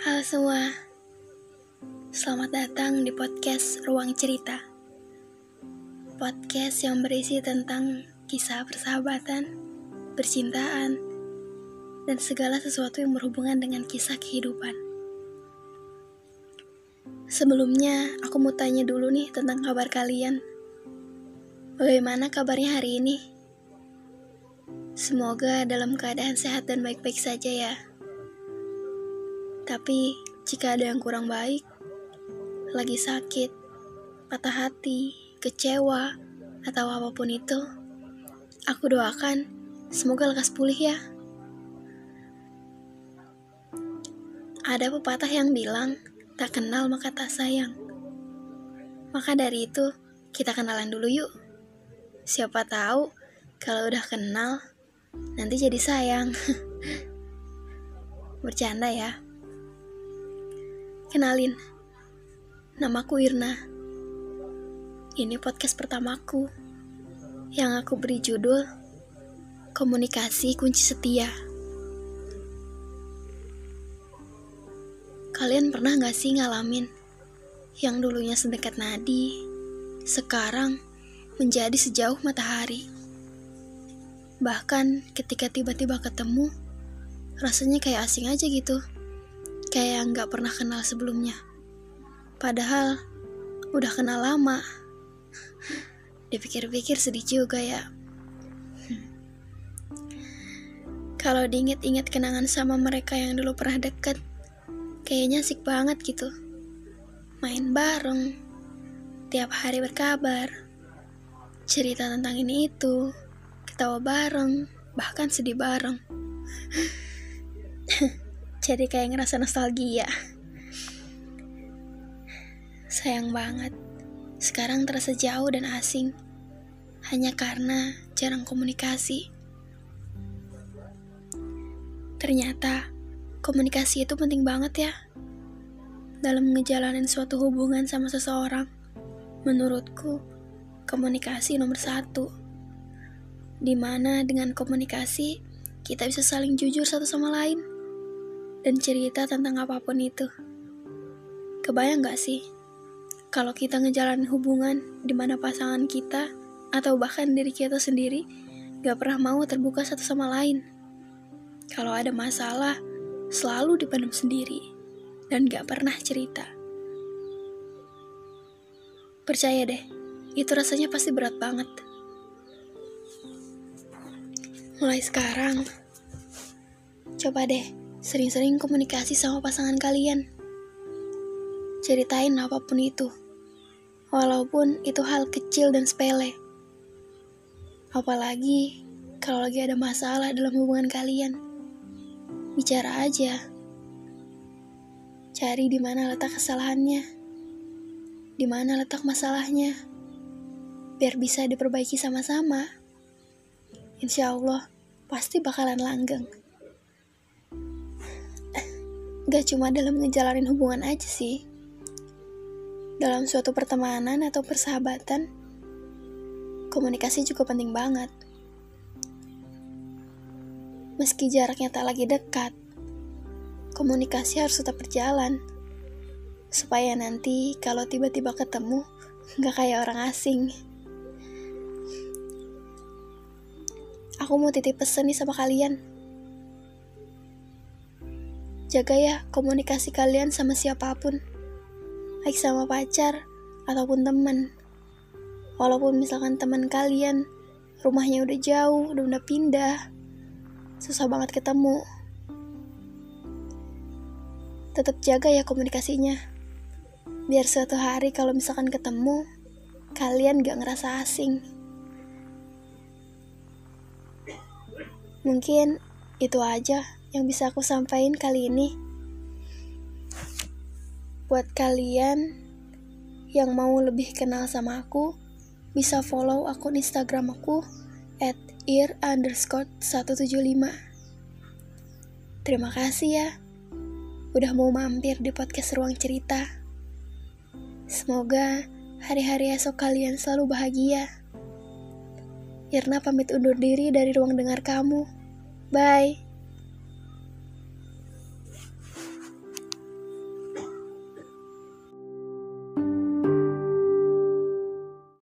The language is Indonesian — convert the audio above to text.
Halo semua, selamat datang di podcast Ruang Cerita. Podcast yang berisi tentang kisah persahabatan, percintaan, dan segala sesuatu yang berhubungan dengan kisah kehidupan. Sebelumnya, aku mau tanya dulu nih tentang kabar kalian. Bagaimana kabarnya hari ini? Semoga dalam keadaan sehat dan baik-baik saja ya. Tapi jika ada yang kurang baik, lagi sakit, patah hati, kecewa, atau apa pun itu, aku doakan semoga lekas pulih ya. Ada pepatah yang bilang, tak kenal maka tak sayang. Maka dari itu, kita kenalan dulu yuk. Siapa tahu kalau udah kenal, nanti jadi sayang. Bercanda ya. Kenalin, namaku Irna. Ini podcast pertamaku yang aku beri judul Komunikasi Kunci Setia. Kalian pernah gak sih ngalamin yang dulunya sedekat nadi, sekarang menjadi sejauh matahari? Bahkan ketika tiba-tiba ketemu, rasanya kayak asing aja gitu kayak nggak pernah kenal sebelumnya. Padahal udah kenal lama. Dipikir-pikir sedih juga ya. Kalau diinget-inget kenangan sama mereka yang dulu pernah deket, kayaknya asik banget gitu. Main bareng, tiap hari berkabar, cerita tentang ini itu, ketawa bareng, bahkan sedih bareng jadi kayak ngerasa nostalgia. Sayang banget, sekarang terasa jauh dan asing, hanya karena jarang komunikasi. Ternyata, komunikasi itu penting banget ya. Dalam ngejalanin suatu hubungan sama seseorang, menurutku, komunikasi nomor satu. Di mana dengan komunikasi, kita bisa saling jujur satu sama lain dan cerita tentang apa pun itu. Kebayang gak sih, kalau kita ngejalanin hubungan di mana pasangan kita atau bahkan diri kita sendiri gak pernah mau terbuka satu sama lain. Kalau ada masalah, selalu dipendam sendiri dan gak pernah cerita. Percaya deh, itu rasanya pasti berat banget. Mulai sekarang, coba deh Sering-sering komunikasi sama pasangan kalian. Ceritain apa pun itu. Walaupun itu hal kecil dan sepele. Apalagi kalau lagi ada masalah dalam hubungan kalian. Bicara aja. Cari di mana letak kesalahannya. Di mana letak masalahnya. Biar bisa diperbaiki sama-sama. Insya Allah, pasti bakalan langgeng gak cuma dalam ngejalanin hubungan aja sih. Dalam suatu pertemanan atau persahabatan, komunikasi juga penting banget. Meski jaraknya tak lagi dekat, komunikasi harus tetap berjalan. Supaya nanti kalau tiba-tiba ketemu, gak kayak orang asing. Aku mau titip pesan nih sama kalian Jaga ya komunikasi kalian sama siapa pun, baik sama pacar ataupun teman. Walaupun misalkan teman kalian rumahnya udah jauh, udah udah pindah, susah banget ketemu. Tetap jaga ya komunikasinya. Biar suatu hari kalau misalkan ketemu, kalian gak ngerasa asing. Mungkin itu aja yang bisa aku sampaikan kali ini. Buat kalian yang mau lebih kenal sama aku, bisa follow akun Instagram aku at ear underscore 175. Terima kasih ya, udah mau mampir di podcast Ruang Cerita. Semoga hari-hari esok kalian selalu bahagia. Irna pamit undur diri dari ruang dengar kamu. Bye.